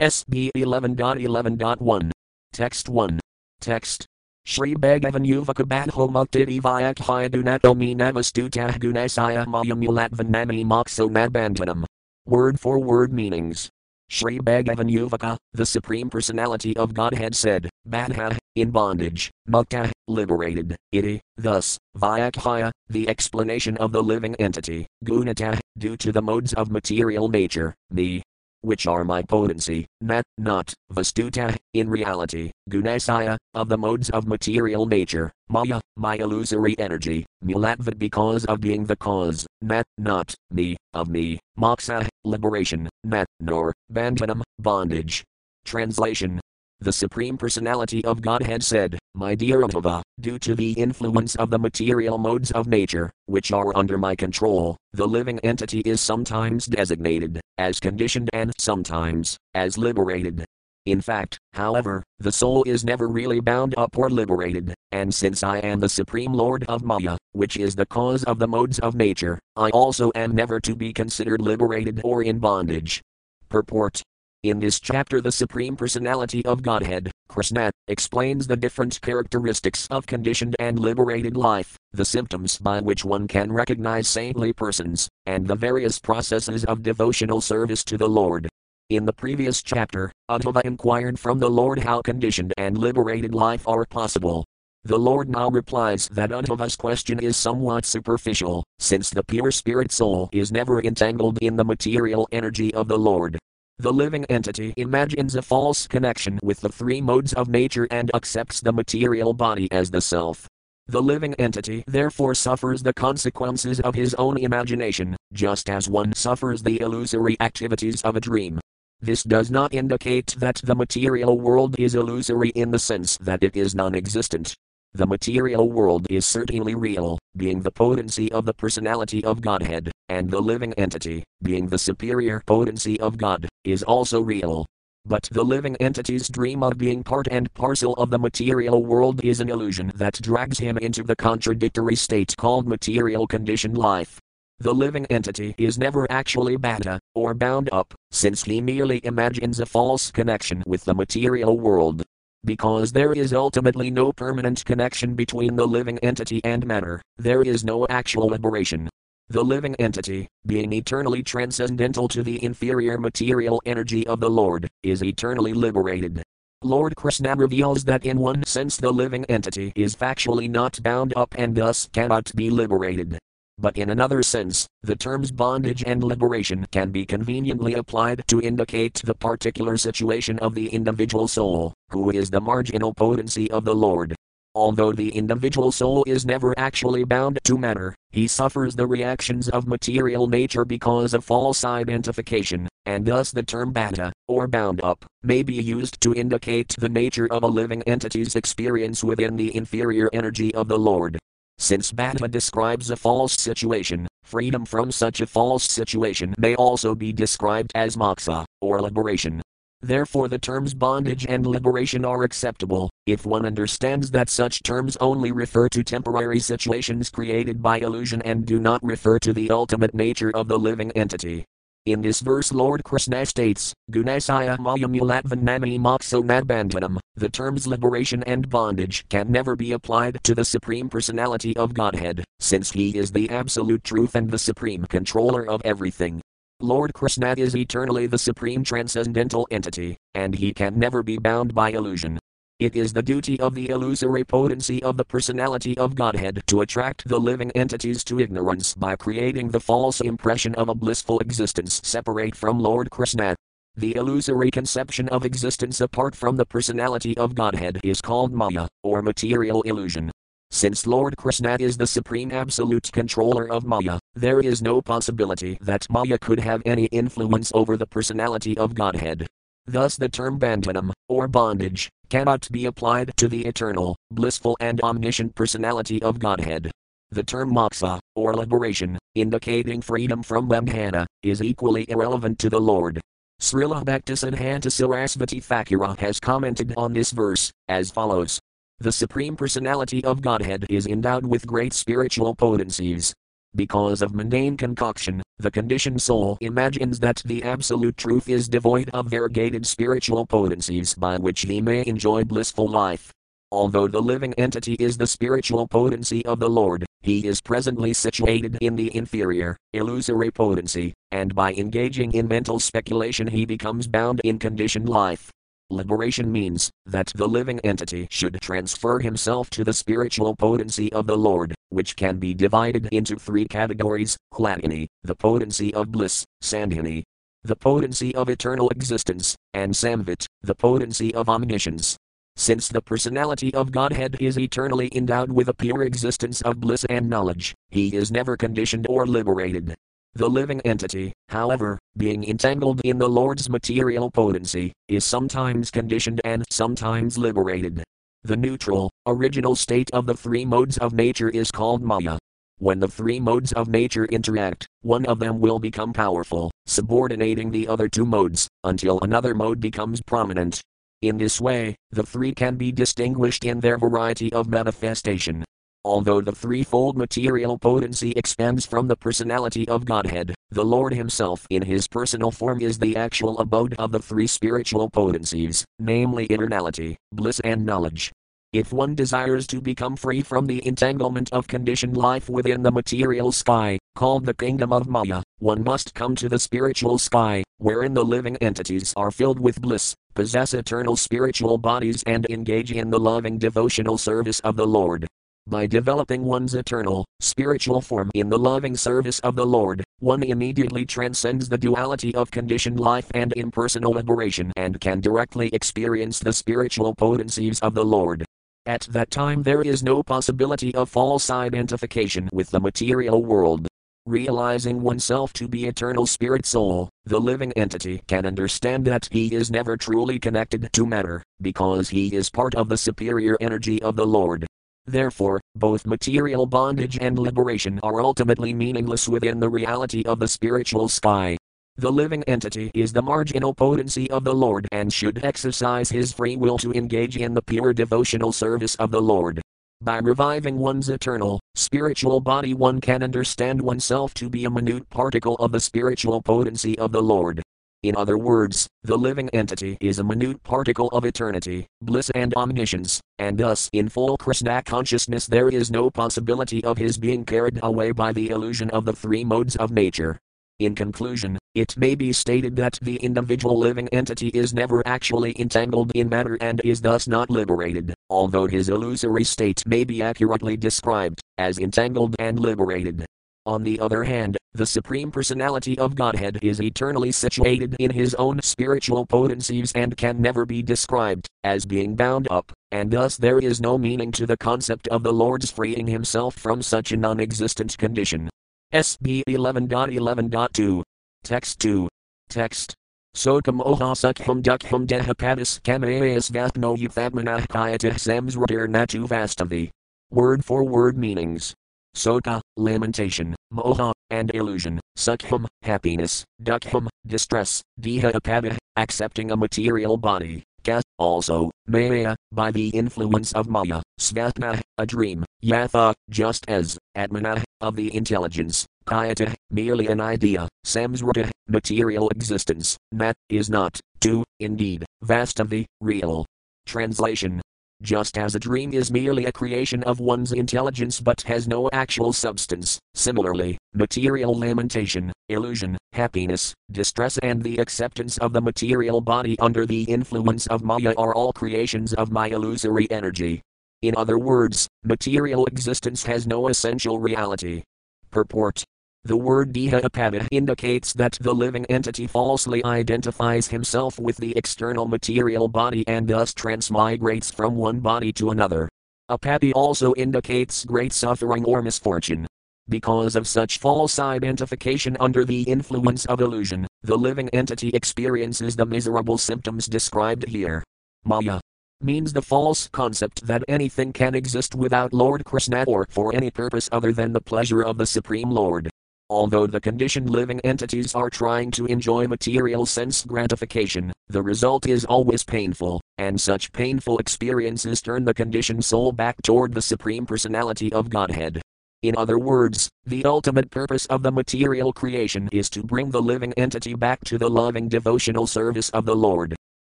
SB 11.11.1. Text 1. Text. Shri Bhagavan Yuvakabadho Muktiti Vyakhya Dunatomi Namastutah Gunasaya Mayamulatvannami Mokso Madbantanam. Word for word meanings. Shri Bhagavan Yuvaka, the Supreme Personality of Godhead said, Badha, in bondage, Mukta, liberated, iti, thus, Vyakhya, the explanation of the living entity, Gunata, due to the modes of material nature, me, which are my potency, nat, not, vastuta, in reality, gunasaya, of the modes of material nature, maya, my illusory energy, mulatvat because of being the cause, nat, not, me, of me, moksha, liberation, nat, nor, bandhanam, bondage. Translation the Supreme Personality of Godhead said, My dear Uddhava, due to the influence of the material modes of nature, which are under my control, the living entity is sometimes designated as conditioned and sometimes as liberated. In fact, however, the soul is never really bound up or liberated, and since I am the Supreme Lord of Maya, which is the cause of the modes of nature, I also am never to be considered liberated or in bondage. Purport in this chapter, the Supreme Personality of Godhead, Krishna, explains the different characteristics of conditioned and liberated life, the symptoms by which one can recognize saintly persons, and the various processes of devotional service to the Lord. In the previous chapter, Uddhava inquired from the Lord how conditioned and liberated life are possible. The Lord now replies that Uddhava's question is somewhat superficial, since the pure spirit soul is never entangled in the material energy of the Lord. The living entity imagines a false connection with the three modes of nature and accepts the material body as the self. The living entity therefore suffers the consequences of his own imagination, just as one suffers the illusory activities of a dream. This does not indicate that the material world is illusory in the sense that it is non existent. The material world is certainly real, being the potency of the personality of Godhead, and the living entity, being the superior potency of God, is also real. But the living entity's dream of being part and parcel of the material world is an illusion that drags him into the contradictory state called material conditioned life. The living entity is never actually baddha, uh, or bound up, since he merely imagines a false connection with the material world, because there is ultimately no permanent connection between the living entity and matter, there is no actual liberation. The living entity, being eternally transcendental to the inferior material energy of the Lord, is eternally liberated. Lord Krishna reveals that in one sense the living entity is factually not bound up and thus cannot be liberated. But in another sense, the terms bondage and liberation can be conveniently applied to indicate the particular situation of the individual soul, who is the marginal potency of the Lord. Although the individual soul is never actually bound to matter, he suffers the reactions of material nature because of false identification, and thus the term baddha, or bound up, may be used to indicate the nature of a living entity's experience within the inferior energy of the Lord. Since Baddha describes a false situation, freedom from such a false situation may also be described as moksha, or liberation. Therefore, the terms bondage and liberation are acceptable, if one understands that such terms only refer to temporary situations created by illusion and do not refer to the ultimate nature of the living entity. In this verse, Lord Krishna states, Gunasaya Mayamulatvannami Mokso Madbandhanam, the terms liberation and bondage can never be applied to the Supreme Personality of Godhead, since He is the Absolute Truth and the Supreme Controller of everything. Lord Krishna is eternally the Supreme Transcendental Entity, and He can never be bound by illusion. It is the duty of the illusory potency of the personality of Godhead to attract the living entities to ignorance by creating the false impression of a blissful existence separate from Lord Krishna. The illusory conception of existence apart from the personality of Godhead is called Maya, or material illusion. Since Lord Krishna is the supreme absolute controller of Maya, there is no possibility that Maya could have any influence over the personality of Godhead. Thus, the term bandhanam, or bondage, cannot be applied to the eternal, blissful, and omniscient personality of Godhead. The term moksha, or liberation, indicating freedom from bandhana, is equally irrelevant to the Lord. Srila Bhaktisiddhanta Sarasvati Thakura has commented on this verse, as follows. The Supreme Personality of Godhead is endowed with great spiritual potencies. Because of mundane concoction, the conditioned soul imagines that the absolute truth is devoid of variegated spiritual potencies by which he may enjoy blissful life. Although the living entity is the spiritual potency of the Lord, he is presently situated in the inferior, illusory potency, and by engaging in mental speculation he becomes bound in conditioned life. Liberation means that the living entity should transfer himself to the spiritual potency of the Lord, which can be divided into three categories Hladini, the potency of bliss, Sandhini, the potency of eternal existence, and Samvit, the potency of omniscience. Since the personality of Godhead is eternally endowed with a pure existence of bliss and knowledge, he is never conditioned or liberated. The living entity, however, being entangled in the Lord's material potency, is sometimes conditioned and sometimes liberated. The neutral, original state of the three modes of nature is called Maya. When the three modes of nature interact, one of them will become powerful, subordinating the other two modes, until another mode becomes prominent. In this way, the three can be distinguished in their variety of manifestation. Although the threefold material potency expands from the personality of Godhead, the Lord Himself in His personal form is the actual abode of the three spiritual potencies, namely eternality, bliss, and knowledge. If one desires to become free from the entanglement of conditioned life within the material sky, called the kingdom of Maya, one must come to the spiritual sky, wherein the living entities are filled with bliss, possess eternal spiritual bodies, and engage in the loving devotional service of the Lord. By developing one's eternal, spiritual form in the loving service of the Lord, one immediately transcends the duality of conditioned life and impersonal liberation and can directly experience the spiritual potencies of the Lord. At that time, there is no possibility of false identification with the material world. Realizing oneself to be eternal spirit soul, the living entity can understand that he is never truly connected to matter, because he is part of the superior energy of the Lord. Therefore, both material bondage and liberation are ultimately meaningless within the reality of the spiritual sky. The living entity is the marginal potency of the Lord and should exercise his free will to engage in the pure devotional service of the Lord. By reviving one's eternal, spiritual body, one can understand oneself to be a minute particle of the spiritual potency of the Lord. In other words, the living entity is a minute particle of eternity, bliss, and omniscience, and thus in full Krishna consciousness there is no possibility of his being carried away by the illusion of the three modes of nature. In conclusion, it may be stated that the individual living entity is never actually entangled in matter and is thus not liberated, although his illusory state may be accurately described as entangled and liberated. On the other hand, the Supreme Personality of Godhead is eternally situated in his own spiritual potencies and can never be described as being bound up, and thus there is no meaning to the concept of the Lord's freeing himself from such a non existent condition. SB 11.11.2. Text 2. Text. Sokam oha sukham dukham dehapatis kamayas vatno yuthabmanah kayatih samsradir natu vastavi. Word for word meanings. Soka, lamentation, moha, and illusion, sukham, happiness, dukham, distress, deha apada, accepting a material body, ka, also, maya, by the influence of maya, svatna, a dream, yatha, just as, atmana, of the intelligence, kayata, merely an idea, samsrata, material existence, that is not, to, indeed, vast of the, real. Translation just as a dream is merely a creation of one's intelligence but has no actual substance, similarly, material lamentation, illusion, happiness, distress, and the acceptance of the material body under the influence of Maya are all creations of my illusory energy. In other words, material existence has no essential reality. Purport the word Deha indicates that the living entity falsely identifies himself with the external material body and thus transmigrates from one body to another. Apati also indicates great suffering or misfortune. Because of such false identification under the influence of illusion, the living entity experiences the miserable symptoms described here. Maya means the false concept that anything can exist without Lord Krishna or for any purpose other than the pleasure of the Supreme Lord. Although the conditioned living entities are trying to enjoy material sense gratification, the result is always painful, and such painful experiences turn the conditioned soul back toward the Supreme Personality of Godhead. In other words, the ultimate purpose of the material creation is to bring the living entity back to the loving devotional service of the Lord.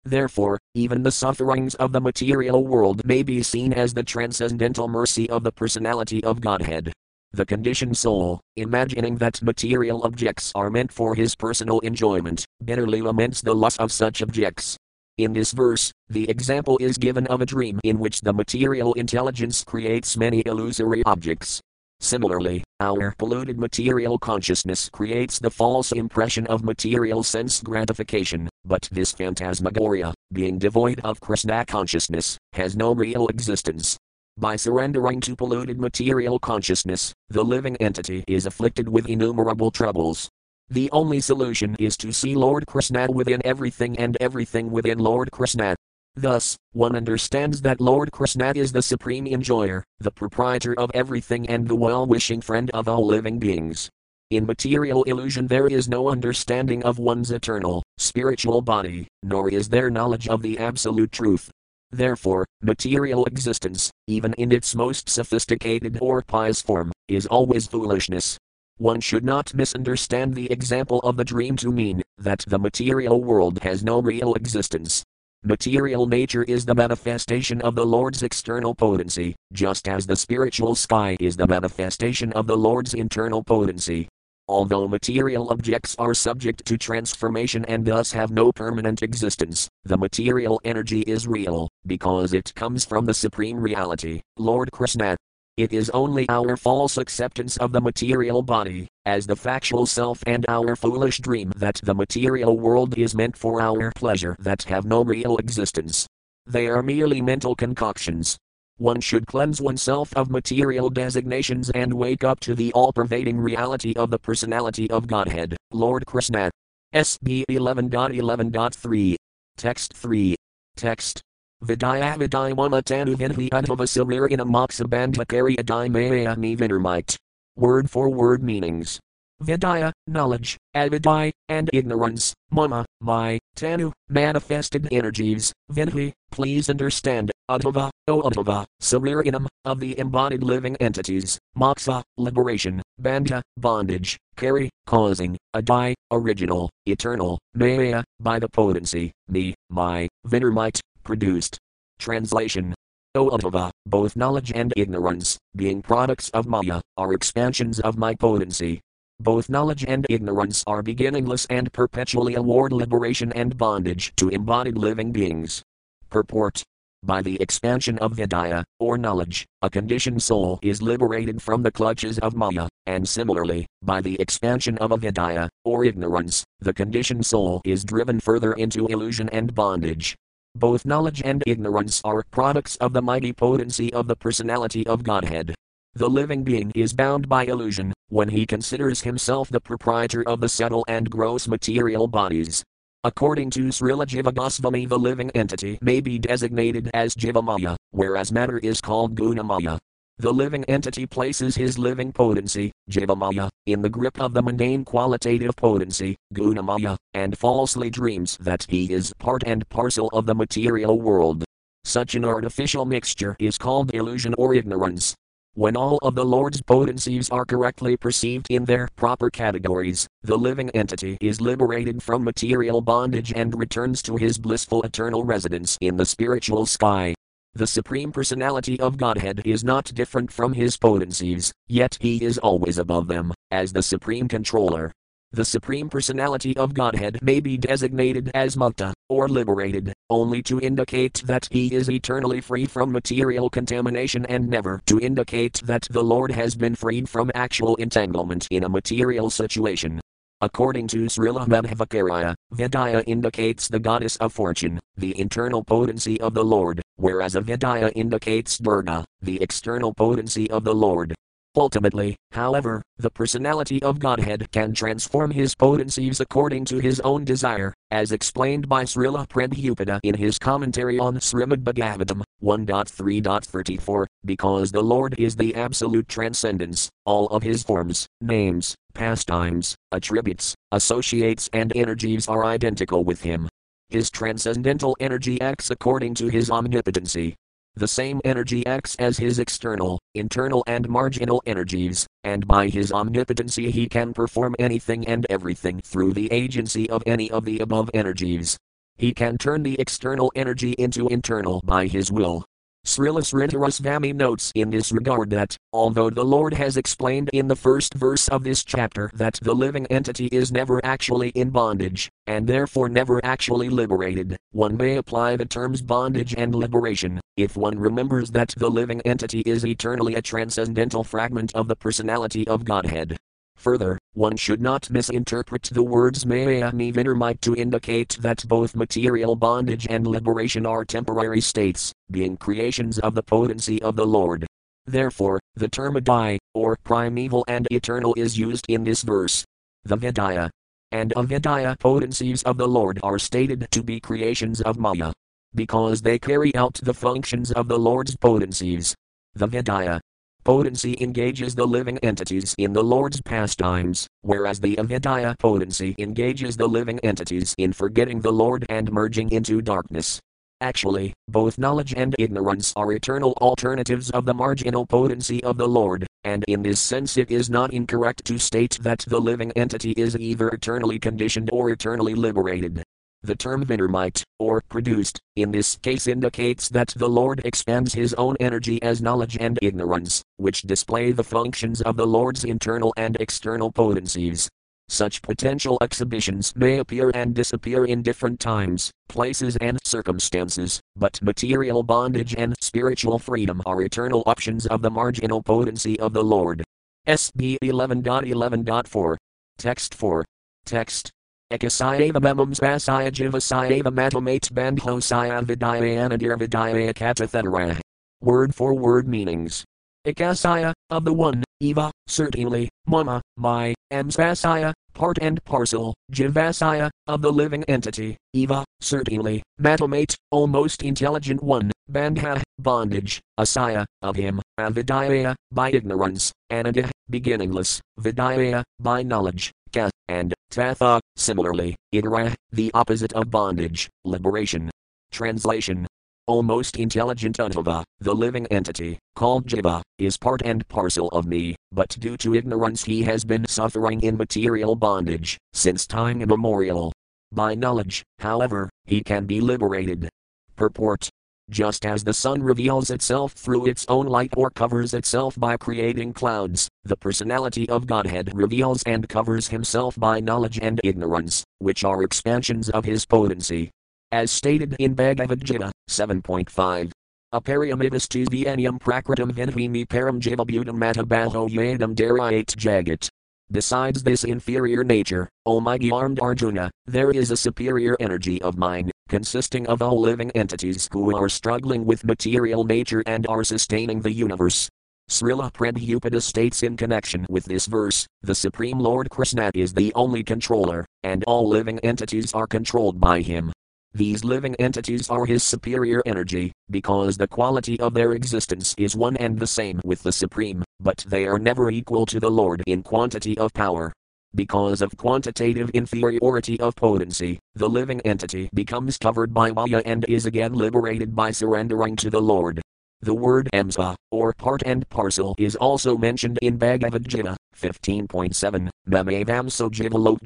Therefore, even the sufferings of the material world may be seen as the transcendental mercy of the personality of Godhead. The conditioned soul, imagining that material objects are meant for his personal enjoyment, bitterly laments the loss of such objects. In this verse, the example is given of a dream in which the material intelligence creates many illusory objects. Similarly, our polluted material consciousness creates the false impression of material sense gratification, but this phantasmagoria, being devoid of Krishna consciousness, has no real existence. By surrendering to polluted material consciousness, the living entity is afflicted with innumerable troubles. The only solution is to see Lord Krishna within everything and everything within Lord Krishna. Thus, one understands that Lord Krishna is the supreme enjoyer, the proprietor of everything, and the well wishing friend of all living beings. In material illusion, there is no understanding of one's eternal, spiritual body, nor is there knowledge of the absolute truth. Therefore, material existence, even in its most sophisticated or pious form, is always foolishness. One should not misunderstand the example of the dream to mean that the material world has no real existence, Material nature is the manifestation of the Lord's external potency, just as the spiritual sky is the manifestation of the Lord's internal potency. Although material objects are subject to transformation and thus have no permanent existence, the material energy is real, because it comes from the Supreme Reality, Lord Krishna. It is only our false acceptance of the material body, as the factual self, and our foolish dream that the material world is meant for our pleasure that have no real existence. They are merely mental concoctions. One should cleanse oneself of material designations and wake up to the all pervading reality of the personality of Godhead, Lord Krishna. SB 11.11.3. Text 3. Text. Vidya Vidimama Tanu Vinhi Uddhava Silirina Moksha Bandhakari Adimaya Me Vinarmite. Word for word meanings. Vidya, knowledge, avidai, and ignorance, mama, my, tanu, manifested energies, vinhi, please understand, uddhava, o uddhava, saririnam, of the embodied living entities, moksha, liberation, bandha, bondage, kari, causing, adai, original, eternal, maya, by the potency, me, my, vinarmite, produced. Translation O Uddhava, both knowledge and ignorance, being products of Maya, are expansions of my potency. Both knowledge and ignorance are beginningless and perpetually award liberation and bondage to embodied living beings. Purport by the expansion of Vidya, or knowledge, a conditioned soul is liberated from the clutches of Maya, and similarly, by the expansion of Avidya, or ignorance, the conditioned soul is driven further into illusion and bondage. Both knowledge and ignorance are products of the mighty potency of the personality of Godhead. The living being is bound by illusion when he considers himself the proprietor of the subtle and gross material bodies. According to Srila Jiva the living entity may be designated as Jivamaya, whereas matter is called Gunamaya. The living entity places his living potency, Jivamaya, in the grip of the mundane qualitative potency, Gunamaya, and falsely dreams that he is part and parcel of the material world. Such an artificial mixture is called illusion or ignorance. When all of the Lord's potencies are correctly perceived in their proper categories, the living entity is liberated from material bondage and returns to his blissful eternal residence in the spiritual sky. The Supreme Personality of Godhead is not different from his potencies, yet he is always above them, as the Supreme Controller. The Supreme Personality of Godhead may be designated as Mukta, or liberated, only to indicate that he is eternally free from material contamination and never to indicate that the Lord has been freed from actual entanglement in a material situation. According to Srila Madhvacarya, Vidya indicates the goddess of fortune, the internal potency of the Lord, whereas Avidya indicates Durga, the external potency of the Lord. Ultimately, however, the personality of Godhead can transform his potencies according to his own desire, as explained by Srila Prabhupada in his commentary on Srimad Bhagavatam 1.3.34, because the Lord is the absolute transcendence, all of his forms, names, pastimes, attributes, associates, and energies are identical with him. His transcendental energy acts according to his omnipotency, the same energy acts as his external, internal and marginal energies, and by his omnipotency he can perform anything and everything through the agency of any of the above energies. He can turn the external energy into internal by his will, Srila Sridharasvami notes in this regard that, although the Lord has explained in the first verse of this chapter that the living entity is never actually in bondage, and therefore never actually liberated, one may apply the terms bondage and liberation, if one remembers that the living entity is eternally a transcendental fragment of the personality of Godhead. Further, one should not misinterpret the words Maya Vinermite to indicate that both material bondage and liberation are temporary states, being creations of the potency of the Lord. Therefore, the term Adai, or primeval and eternal, is used in this verse. The Vidya and Avidya potencies of the Lord are stated to be creations of Maya. Because they carry out the functions of the Lord's potencies. The Vidya potency engages the living entities in the Lord's pastimes, whereas the avidya potency engages the living entities in forgetting the Lord and merging into darkness. Actually, both knowledge and ignorance are eternal alternatives of the marginal potency of the Lord, and in this sense it is not incorrect to state that the living entity is either eternally conditioned or eternally liberated. The term Vinermite, or produced, in this case indicates that the Lord expands his own energy as knowledge and ignorance, which display the functions of the Lord's internal and external potencies. Such potential exhibitions may appear and disappear in different times, places, and circumstances, but material bondage and spiritual freedom are eternal options of the marginal potency of the Lord. SB 11.11.4. Text 4. Text Ekasayava memum spasaya jivasayava matomate bandhosaya vidaya anadir vidaya katathedara. Word for word meanings. Ekasaya, of the one, Eva, certainly, Mama, my, and Spasaya, part and parcel, Jivasaya, of the living entity, Eva, certainly, Matomate, almost intelligent one, Bandha, bondage, Asaya, of him, Avidaya, by ignorance, Anada, beginningless, Vidaya, by knowledge, Ka, and Tatha, similarly, Idra, the opposite of bondage, liberation. Translation Almost intelligent Uddhava, the living entity, called Jiva, is part and parcel of me, but due to ignorance he has been suffering in material bondage, since time immemorial. By knowledge, however, he can be liberated. Purport just as the sun reveals itself through its own light or covers itself by creating clouds, the personality of Godhead reveals and covers himself by knowledge and ignorance, which are expansions of his potency. As stated in Bhagavad Gita 7.5. Apariamidas tu vienam prakritam vinhimi param jivabutam matabaho yadam darayat jagat. Besides this inferior nature, O mighty armed Arjuna, there is a superior energy of mind, consisting of all living entities who are struggling with material nature and are sustaining the universe. Srila Prabhupada states in connection with this verse, the Supreme Lord Krishna is the only controller, and all living entities are controlled by him. These living entities are his superior energy, because the quality of their existence is one and the same with the Supreme, but they are never equal to the Lord in quantity of power. Because of quantitative inferiority of potency, the living entity becomes covered by Maya and is again liberated by surrendering to the Lord. The word amsa, or part and parcel, is also mentioned in Bhagavad Gita 15.7, Mamavamso jivalok.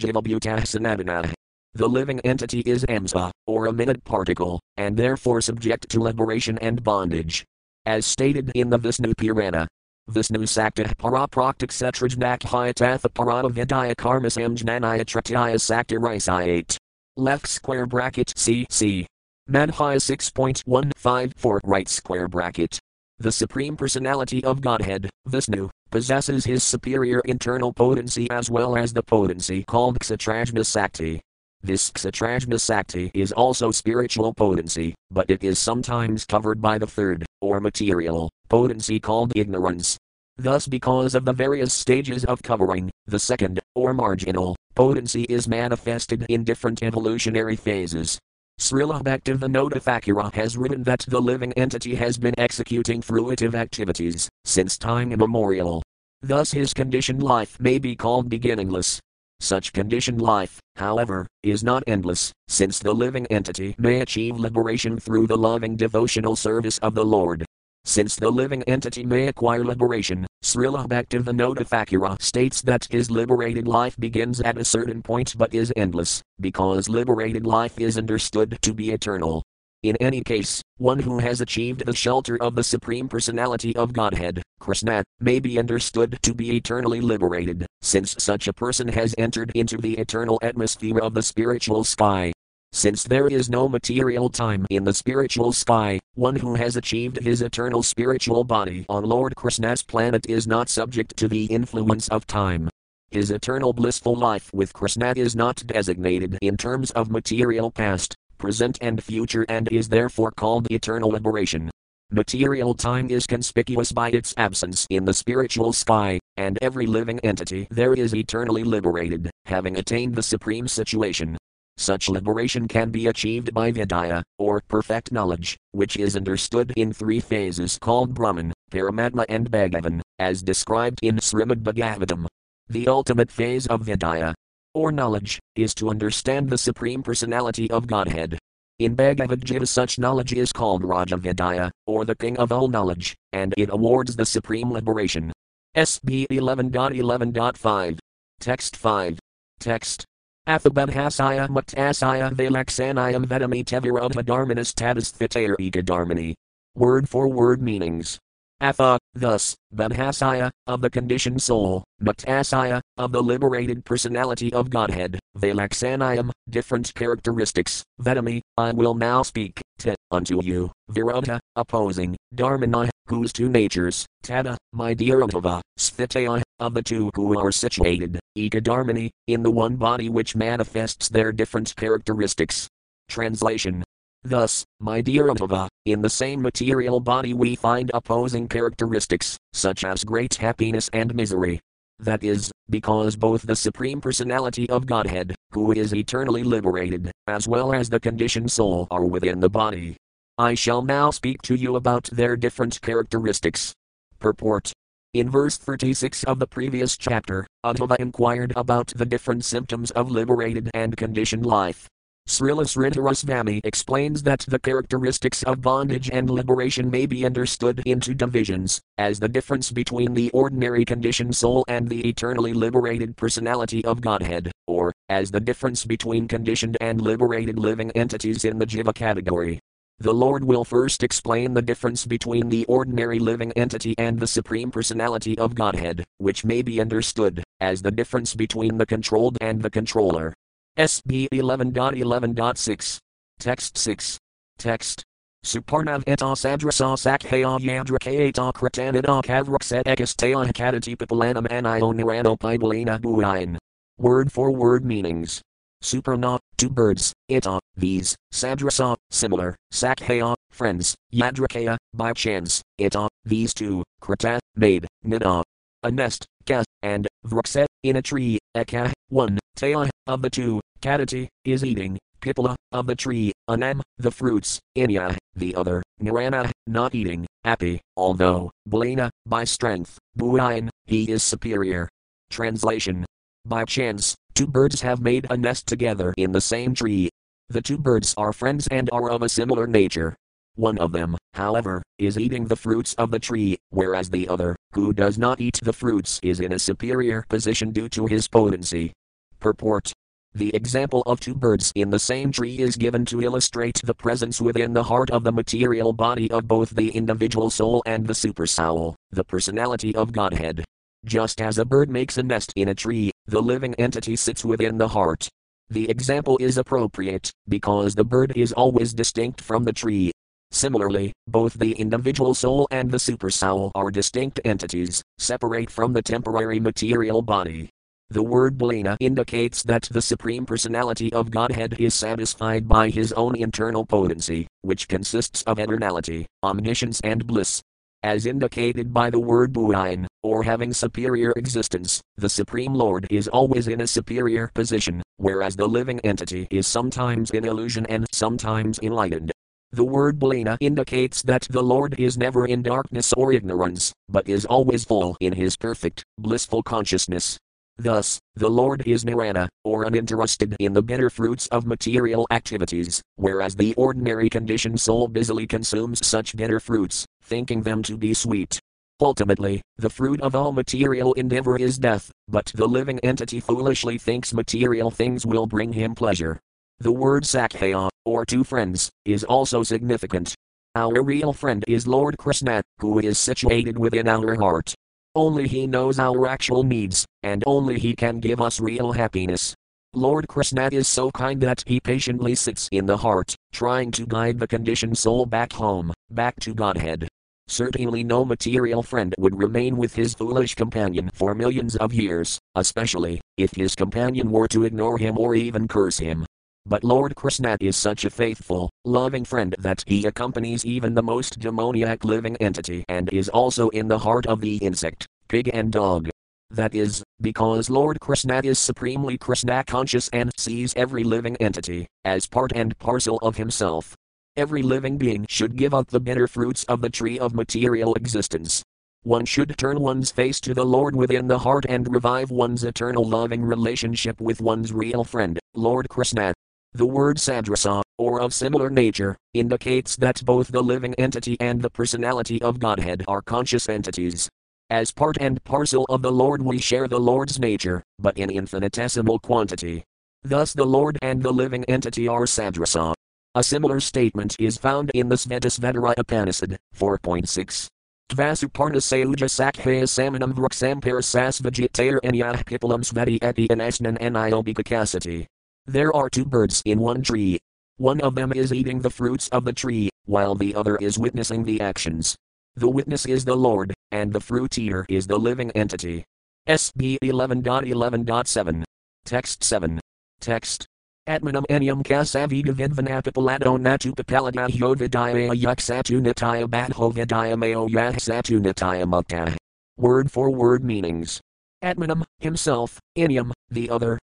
The living entity is amsa, or a minute particle, and therefore subject to liberation and bondage. As stated in the Vishnu Purana, Vishnu Sakta Parapraktik Setrajnakhyatatha Parana Vidya Karmasam Jnanaya Tritya Sakta Left square bracket CC. Madhya 6.154 right square bracket. The Supreme Personality of Godhead, Vishnu, possesses his superior internal potency as well as the potency called Ksetrajna Sakti. This Ksetrajna Sakti is also spiritual potency, but it is sometimes covered by the third, or material, potency called ignorance. Thus, because of the various stages of covering, the second, or marginal, potency is manifested in different evolutionary phases. Srila Bhaktivinoda Thakura has written that the living entity has been executing fruitive activities since time immemorial. Thus, his conditioned life may be called beginningless, such conditioned life, however, is not endless, since the living entity may achieve liberation through the loving devotional service of the Lord. Since the living entity may acquire liberation, Srila Bhaktivinoda Thakura states that his liberated life begins at a certain point but is endless, because liberated life is understood to be eternal. In any case, one who has achieved the shelter of the Supreme Personality of Godhead, Krishna, may be understood to be eternally liberated, since such a person has entered into the eternal atmosphere of the spiritual sky. Since there is no material time in the spiritual sky, one who has achieved his eternal spiritual body on Lord Krishna's planet is not subject to the influence of time. His eternal blissful life with Krishna is not designated in terms of material past, present and future and is therefore called eternal liberation. Material time is conspicuous by its absence in the spiritual sky, and every living entity there is eternally liberated, having attained the supreme situation. Such liberation can be achieved by Vidya, or perfect knowledge, which is understood in three phases called Brahman, Paramatma, and Bhagavan, as described in Srimad Bhagavatam. The ultimate phase of Vidya, or knowledge, is to understand the Supreme Personality of Godhead. In Bhagavad Gita, such knowledge is called Raja Vidya, or the King of all knowledge, and it awards the supreme liberation. SB 11.11.5. Text 5. Text. Athabadhasaya Muktasaya Valaksanayam Vedami Tevirodha Dharmanis Tadasthitair Eka Dharmani. Word for word meanings. Atha, thus, Badhasaya, of the conditioned soul, Muktasaya, of the liberated personality of Godhead, Valaksanayam, different characteristics, Vedami, I will now speak, to, unto you, Virodha, opposing, Dharmana, whose two natures, Tada, my dear Uddhava, Sthitaya, of the two who are situated, Ekadharmani, in the one body which manifests their different characteristics. Translation Thus, my dear Uddhava, in the same material body we find opposing characteristics, such as great happiness and misery. That is, because both the Supreme Personality of Godhead, who is eternally liberated, as well as the conditioned soul are within the body. I shall now speak to you about their different characteristics. Purport in verse 36 of the previous chapter, Uddhava inquired about the different symptoms of liberated and conditioned life. Srila Sridharasvami explains that the characteristics of bondage and liberation may be understood into divisions, as the difference between the ordinary conditioned soul and the eternally liberated personality of Godhead, or, as the difference between conditioned and liberated living entities in the Jiva category. The Lord will first explain the difference between the ordinary living entity and the Supreme Personality of Godhead, which may be understood as the difference between the controlled and the controller. SB 11.11.6. Text 6. Text. Suparnav eta sadrasa sakhaya yadrakayata kratanida kavrakset ekastaya hakadati pipalanam aniyo nirano pibalina buain. Word for word meanings. Suparna, two birds, ita, these, sadrasa, similar, sakhaya, friends, yadrakaya, by chance, ita, these two, krata, made, nida, a nest, ka, and, vrakset, in a tree, eka, one, taya, of the two, kadati, is eating, pipala, of the tree, anam, the fruits, inya, the other, nirana, not eating, happy, although, balina, by strength, buain, he is superior. Translation. By chance, two birds have made a nest together in the same tree. The two birds are friends and are of a similar nature. One of them, however, is eating the fruits of the tree, whereas the other, who does not eat the fruits, is in a superior position due to his potency. Purport the example of two birds in the same tree is given to illustrate the presence within the heart of the material body of both the individual soul and the supersoul, the personality of Godhead. Just as a bird makes a nest in a tree, the living entity sits within the heart. The example is appropriate, because the bird is always distinct from the tree. Similarly, both the individual soul and the supersoul are distinct entities, separate from the temporary material body. The word Balina indicates that the Supreme Personality of Godhead is satisfied by his own internal potency, which consists of eternality, omniscience, and bliss. As indicated by the word Buain, or having superior existence, the Supreme Lord is always in a superior position, whereas the living entity is sometimes in illusion and sometimes enlightened. The word Balina indicates that the Lord is never in darkness or ignorance, but is always full in his perfect, blissful consciousness. Thus, the Lord is nirana, or uninterested in the bitter fruits of material activities, whereas the ordinary conditioned soul busily consumes such bitter fruits, thinking them to be sweet. Ultimately, the fruit of all material endeavor is death, but the living entity foolishly thinks material things will bring him pleasure. The word Sakhya, or two friends, is also significant. Our real friend is Lord Krishna, who is situated within our heart. Only He knows our actual needs, and only He can give us real happiness. Lord Krishna is so kind that He patiently sits in the heart, trying to guide the conditioned soul back home, back to Godhead. Certainly no material friend would remain with his foolish companion for millions of years, especially if his companion were to ignore him or even curse him. But Lord Krishna is such a faithful, loving friend that he accompanies even the most demoniac living entity and is also in the heart of the insect, pig, and dog. That is, because Lord Krishna is supremely Krishna conscious and sees every living entity as part and parcel of himself. Every living being should give up the bitter fruits of the tree of material existence. One should turn one's face to the Lord within the heart and revive one's eternal loving relationship with one's real friend, Lord Krishna. The word sadrasa, or of similar nature, indicates that both the living entity and the personality of Godhead are conscious entities. As part and parcel of the Lord, we share the Lord's nature, but in infinitesimal quantity. Thus, the Lord and the living entity are sadrasa. A similar statement is found in the Svetasvatara Upanishad 4.6. Tvasuparna Sakhaya Samanam Vruxampara Sasvajitair Enyah Pipalam Sveti Eti Anasnan Aniobikakasati. There are two birds in one tree. One of them is eating the fruits of the tree, while the other is witnessing the actions. The witness is the Lord, and the fruit eater is the living entity. SB 11.11.7. Text 7. Text. Atmanam enyam kasaviga vidvanapipalado natupapalada yovidaya yuksatu nitaya badho vidaya mayo yahsatu mukta. Word for word meanings. Atmanam, himself, enyam, the other,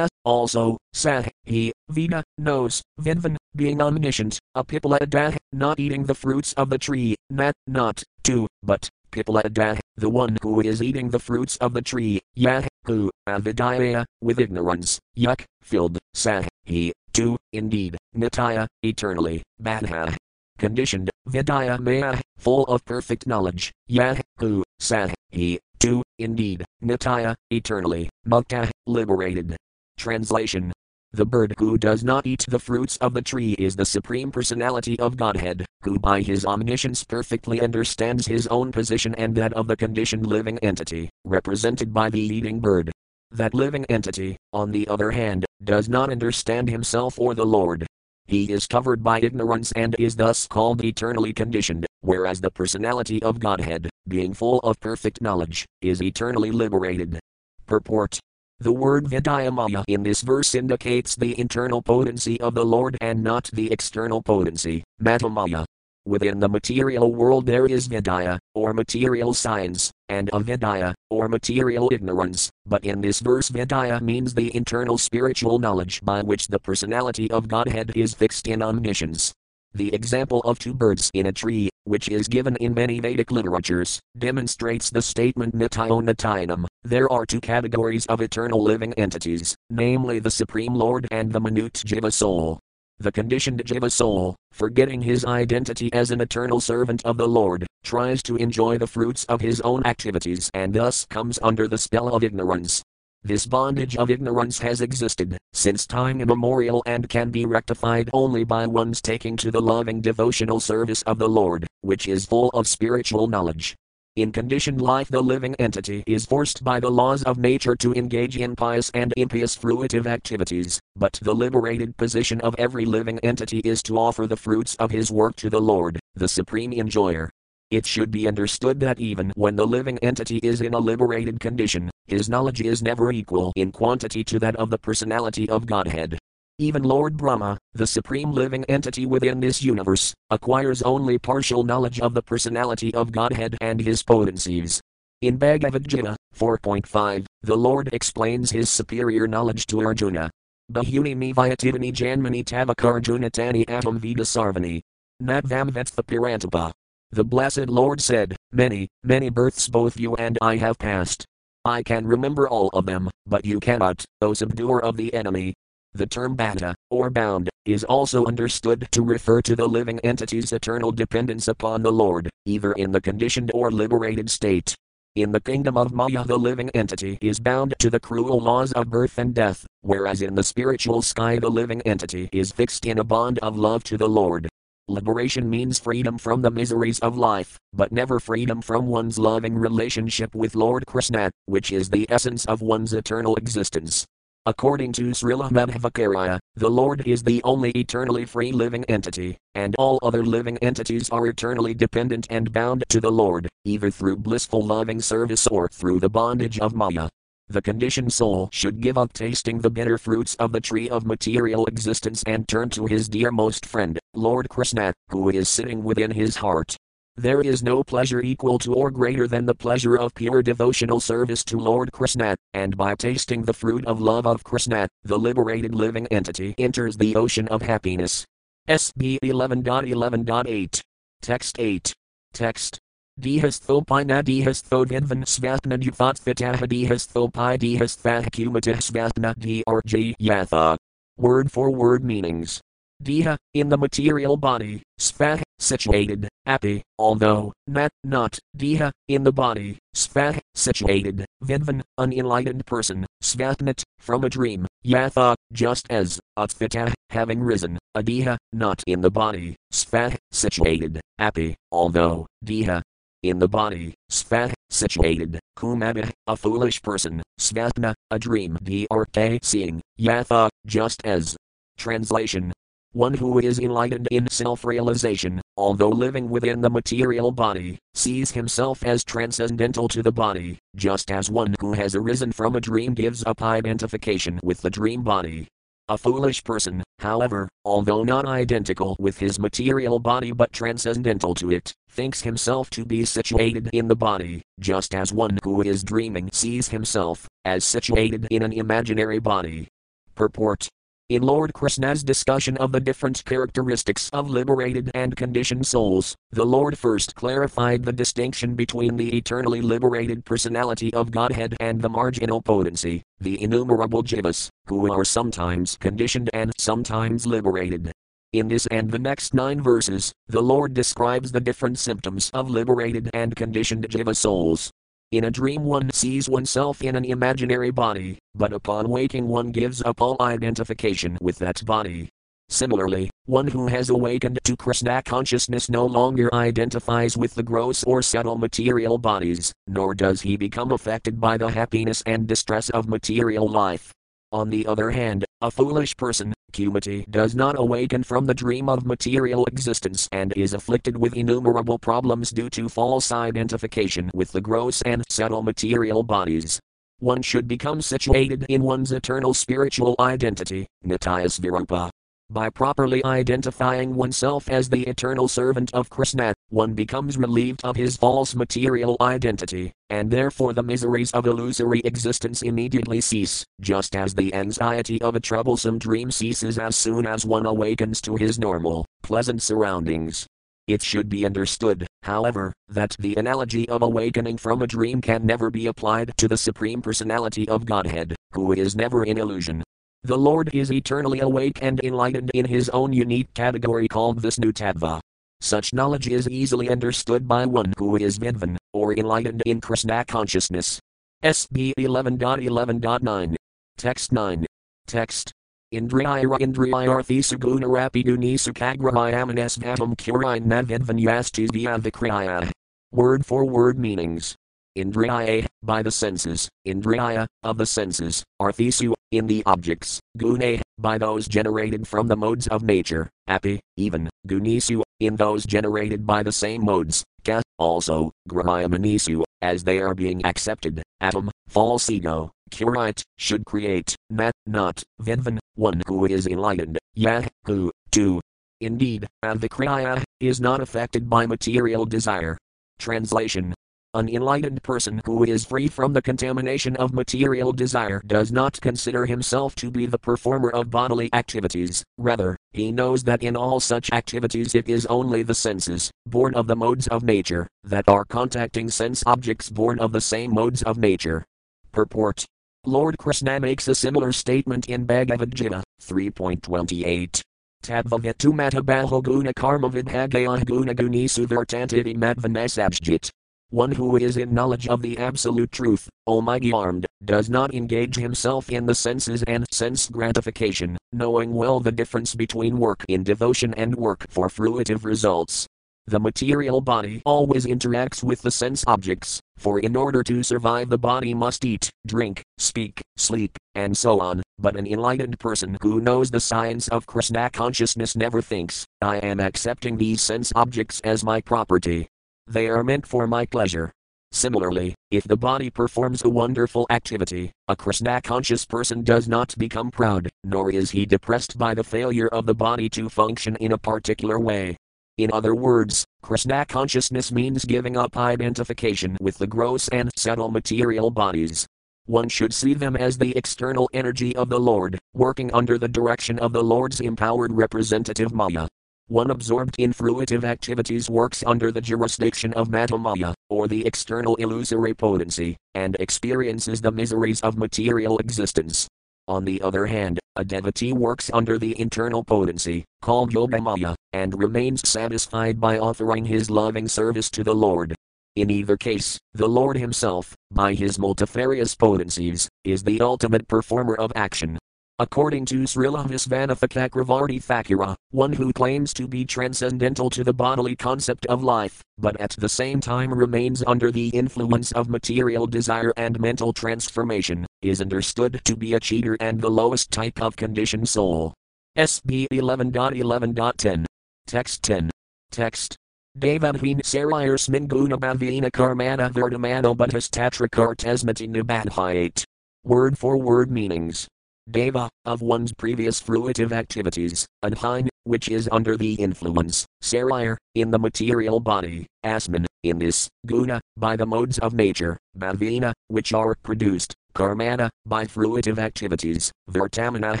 also, sah, he, vida, knows, vidvan, being omniscient, A apipalada, not eating the fruits of the tree, nat, not, to, but, Pipalada, the one who is eating the fruits of the tree, Yah, who, avidaya, with ignorance, yuk, filled, sah, he, too, indeed, nitya, eternally, badha. Conditioned, vidya maya, full of perfect knowledge, yah, who, sah, he, too, indeed, nitya, eternally, mukta, liberated. Translation the bird who does not eat the fruits of the tree is the Supreme Personality of Godhead, who by his omniscience perfectly understands his own position and that of the conditioned living entity, represented by the eating bird. That living entity, on the other hand, does not understand himself or the Lord. He is covered by ignorance and is thus called eternally conditioned, whereas the personality of Godhead, being full of perfect knowledge, is eternally liberated. Purport the word Vidyamaya in this verse indicates the internal potency of the Lord and not the external potency, Mahamaya. Within the material world there is Vidya, or material science, and avidya, or material ignorance, but in this verse Vidya means the internal spiritual knowledge by which the personality of Godhead is fixed in omniscience. The example of two birds in a tree, which is given in many Vedic literatures, demonstrates the statement Nityo Nityanam. There are two categories of eternal living entities, namely the Supreme Lord and the minute Jiva soul. The conditioned Jiva soul, forgetting his identity as an eternal servant of the Lord, tries to enjoy the fruits of his own activities and thus comes under the spell of ignorance. This bondage of ignorance has existed since time immemorial and can be rectified only by one's taking to the loving devotional service of the Lord, which is full of spiritual knowledge. In conditioned life, the living entity is forced by the laws of nature to engage in pious and impious fruitive activities, but the liberated position of every living entity is to offer the fruits of his work to the Lord, the supreme enjoyer. It should be understood that even when the living entity is in a liberated condition, his knowledge is never equal in quantity to that of the personality of Godhead. Even Lord Brahma, the supreme living entity within this universe, acquires only partial knowledge of the personality of Godhead and his potencies. In Bhagavad Gita 4.5, the Lord explains his superior knowledge to Arjuna. Bahuni me vyativani janmani tavakarjuna tani atam vida sarvani. Nadvam vetstva pirantapa. The blessed Lord said, Many, many births both you and I have passed. I can remember all of them, but you cannot, O subduer of the enemy. The term baddha, or bound, is also understood to refer to the living entity's eternal dependence upon the Lord, either in the conditioned or liberated state. In the kingdom of Maya, the living entity is bound to the cruel laws of birth and death, whereas in the spiritual sky, the living entity is fixed in a bond of love to the Lord. Liberation means freedom from the miseries of life, but never freedom from one's loving relationship with Lord Krishna, which is the essence of one's eternal existence. According to Srila Madhvacarya, the Lord is the only eternally free living entity, and all other living entities are eternally dependent and bound to the Lord, either through blissful loving service or through the bondage of Maya. The conditioned soul should give up tasting the bitter fruits of the tree of material existence and turn to his dearmost friend, Lord Krishna, who is sitting within his heart. There is no pleasure equal to or greater than the pleasure of pure devotional service to Lord Krishna, and by tasting the fruit of love of Krishna, the liberated living entity enters the ocean of happiness. SB 11.11.8. Text 8. Text. Dihasthopai dihasthodvidvan svatna duthatfitaha dihasthopai dihasthahakumatah svatna drg yatha. Word for word meanings. Diha, in the material body, Svah, situated, Api, although, not, not, Diha, in the body, Svah, situated, Vidvan, an enlightened person, Svatnat, from a dream, Yatha, just as, Utthita, having risen, Adiha, not in the body, Svah, situated, Api, although, Diha, in the body, Svah, situated, Kumabah, a foolish person, Svatna, a dream, Drk, seeing, Yatha, just as. Translation one who is enlightened in self realization, although living within the material body, sees himself as transcendental to the body, just as one who has arisen from a dream gives up identification with the dream body. A foolish person, however, although not identical with his material body but transcendental to it, thinks himself to be situated in the body, just as one who is dreaming sees himself as situated in an imaginary body. Purport in Lord Krishna's discussion of the different characteristics of liberated and conditioned souls, the Lord first clarified the distinction between the eternally liberated personality of Godhead and the marginal potency, the innumerable jivas, who are sometimes conditioned and sometimes liberated. In this and the next nine verses, the Lord describes the different symptoms of liberated and conditioned jiva souls, in a dream, one sees oneself in an imaginary body, but upon waking, one gives up all identification with that body. Similarly, one who has awakened to Krishna consciousness no longer identifies with the gross or subtle material bodies, nor does he become affected by the happiness and distress of material life. On the other hand, a foolish person, Kumati, does not awaken from the dream of material existence and is afflicted with innumerable problems due to false identification with the gross and subtle material bodies. One should become situated in one's eternal spiritual identity, Nityasvarupa, by properly identifying oneself as the eternal servant of Krishna, one becomes relieved of his false material identity, and therefore the miseries of illusory existence immediately cease, just as the anxiety of a troublesome dream ceases as soon as one awakens to his normal, pleasant surroundings. It should be understood, however, that the analogy of awakening from a dream can never be applied to the Supreme Personality of Godhead, who is never in illusion, the Lord is eternally awake and enlightened in his own unique category called Visnutattva. Such knowledge is easily understood by one who is Vidvan, or enlightened in Krishna consciousness. SB 11.11.9. Text 9. Text. Indriyara Indriyarthi Sugunarapi Guni Sukagrahayamanas Vatam Kurine Navidvan Yastis Vyadvikriya. Word for word meanings. Indriya, by the senses, Indriya, of the senses, Arthisu, in the objects, Gune, by those generated from the modes of nature, Api, even, Gunisu, in those generated by the same modes, Ka, also, Grahayamanisu, as they are being accepted, Atom, false ego, Curite, should create, Nat, not, Vidvan, one who is enlightened, Yah, who, to. Indeed, Advikriya, is not affected by material desire. Translation an enlightened person who is free from the contamination of material desire does not consider himself to be the performer of bodily activities, rather, he knows that in all such activities it is only the senses, born of the modes of nature, that are contacting sense objects born of the same modes of nature. Purport Lord Krishna makes a similar statement in Bhagavad Gita 3.28. Tadvavitu matabaho guna karma vidhagaya guna guni suvartantiti matvanasabjit. One who is in knowledge of the absolute truth, almighty armed, does not engage himself in the senses and sense gratification, knowing well the difference between work in devotion and work for fruitive results. The material body always interacts with the sense objects, for in order to survive, the body must eat, drink, speak, sleep, and so on. But an enlightened person who knows the science of Krishna consciousness never thinks, I am accepting these sense objects as my property. They are meant for my pleasure. Similarly, if the body performs a wonderful activity, a Krishna conscious person does not become proud, nor is he depressed by the failure of the body to function in a particular way. In other words, Krishna consciousness means giving up identification with the gross and subtle material bodies. One should see them as the external energy of the Lord, working under the direction of the Lord's empowered representative Maya. One absorbed in fruitive activities works under the jurisdiction of Mahamaya, or the external illusory potency, and experiences the miseries of material existence. On the other hand, a devotee works under the internal potency, called Yogamaya, and remains satisfied by offering his loving service to the Lord. In either case, the Lord Himself, by His multifarious potencies, is the ultimate performer of action. According to Srila Visvanatha Cakravarti Thakura, one who claims to be transcendental to the bodily concept of life, but at the same time remains under the influence of material desire and mental transformation, is understood to be a cheater and the lowest type of conditioned soul. SB 11.11.10. Text 10. Text. Devadhin Sarayar Sminguna Bhavina Karmana Verdamano Buddhistatra Kartasmati Nibadhyate. Word for word meanings. Deva, of one's previous fruitive activities, Adhine, which is under the influence, Sarayar, in the material body, Asman, in this, Guna, by the modes of nature, Bhavina, which are produced, Karmana, by fruitive activities, Vartamana,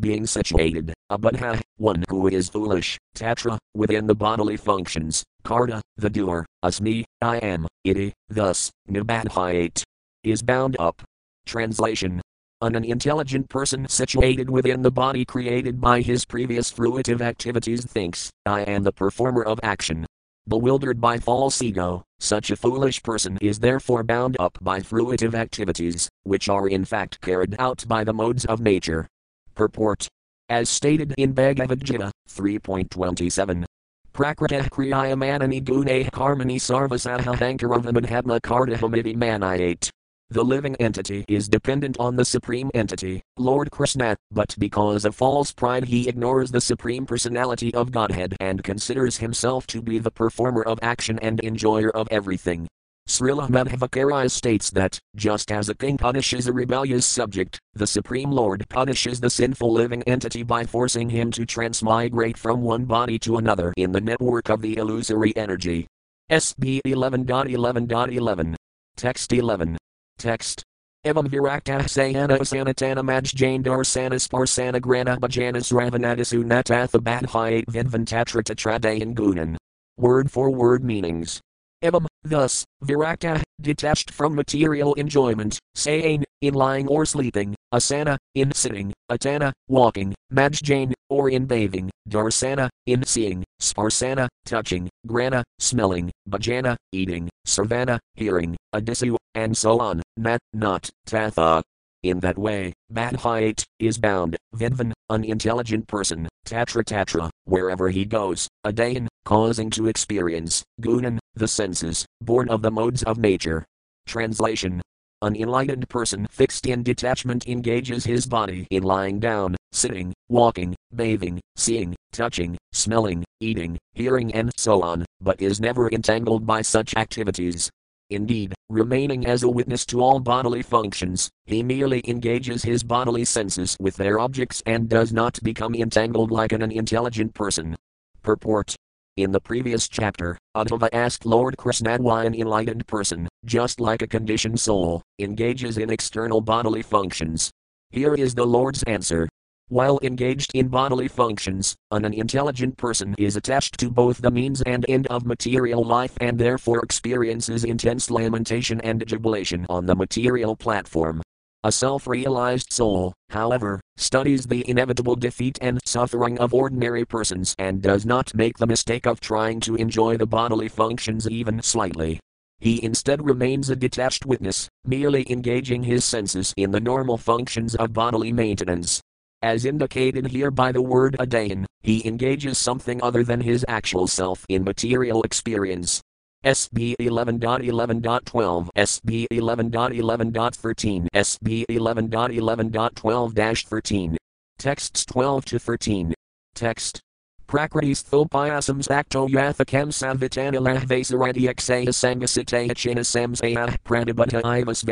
being situated, Abudha, one who is foolish, Tatra, within the bodily functions, Karta, the doer, Asmi, I am, iti, thus, Nibadhyate, is bound up. Translation an intelligent person situated within the body created by his previous fruitive activities thinks, I am the performer of action. Bewildered by false ego, such a foolish person is therefore bound up by fruitive activities, which are in fact carried out by the modes of nature. Purport As stated in Bhagavad Gita 3.27. Prakritah kriyamanani gune karmani sarvasaha hankaravamidhatma kartahamiti manayate. The living entity is dependent on the Supreme Entity, Lord Krishna, but because of false pride he ignores the Supreme Personality of Godhead and considers himself to be the performer of action and enjoyer of everything. Srila Madhvacarya states that, just as a king punishes a rebellious subject, the Supreme Lord punishes the sinful living entity by forcing him to transmigrate from one body to another in the network of the illusory energy. SB 11.11.11. Text 11. Text. Evam Viraktah Sayana Sanatana Majjain Darsana Sparsana Grana Bhajanas Ravanadasu Natatha Badhyate Vidvantatra Tatradayan Gunan. Word for word meanings. Evam, thus, Virakta, detached from material enjoyment, saying, in lying or sleeping, asana, in sitting, atana, walking, majjane, or in bathing, darsana, in seeing, sparsana, touching, grana, smelling, bhajana, eating, sarvana, hearing, adisu, and so on, nat, not, tatha. In that way, Badhyate is bound, Vidvan, unintelligent person, Tatra Tatra, wherever he goes, Adayan, causing to experience, Gunan, the senses, born of the modes of nature. Translation An enlightened person fixed in detachment engages his body in lying down, sitting, walking, bathing, seeing, touching, smelling, eating, hearing, and so on, but is never entangled by such activities. Indeed, remaining as a witness to all bodily functions, he merely engages his bodily senses with their objects and does not become entangled like an unintelligent person. Purport in the previous chapter, Uddhava asked Lord Krishna why an enlightened person, just like a conditioned soul, engages in external bodily functions. Here is the Lord's answer. While engaged in bodily functions, an intelligent person is attached to both the means and end of material life and therefore experiences intense lamentation and jubilation on the material platform. A self realized soul, however, studies the inevitable defeat and suffering of ordinary persons and does not make the mistake of trying to enjoy the bodily functions even slightly. He instead remains a detached witness, merely engaging his senses in the normal functions of bodily maintenance. As indicated here by the word adain, he engages something other than his actual self in material experience. SB 11.11.12, SB 11.11.13, SB 11.11.12 13. Texts 12 to 13. Text. Prakritis thopayasams acto yathakam savitanilah vasaradiaksaya sangasitaya chinasamsaya pranibata ivas.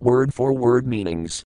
Word for word meanings.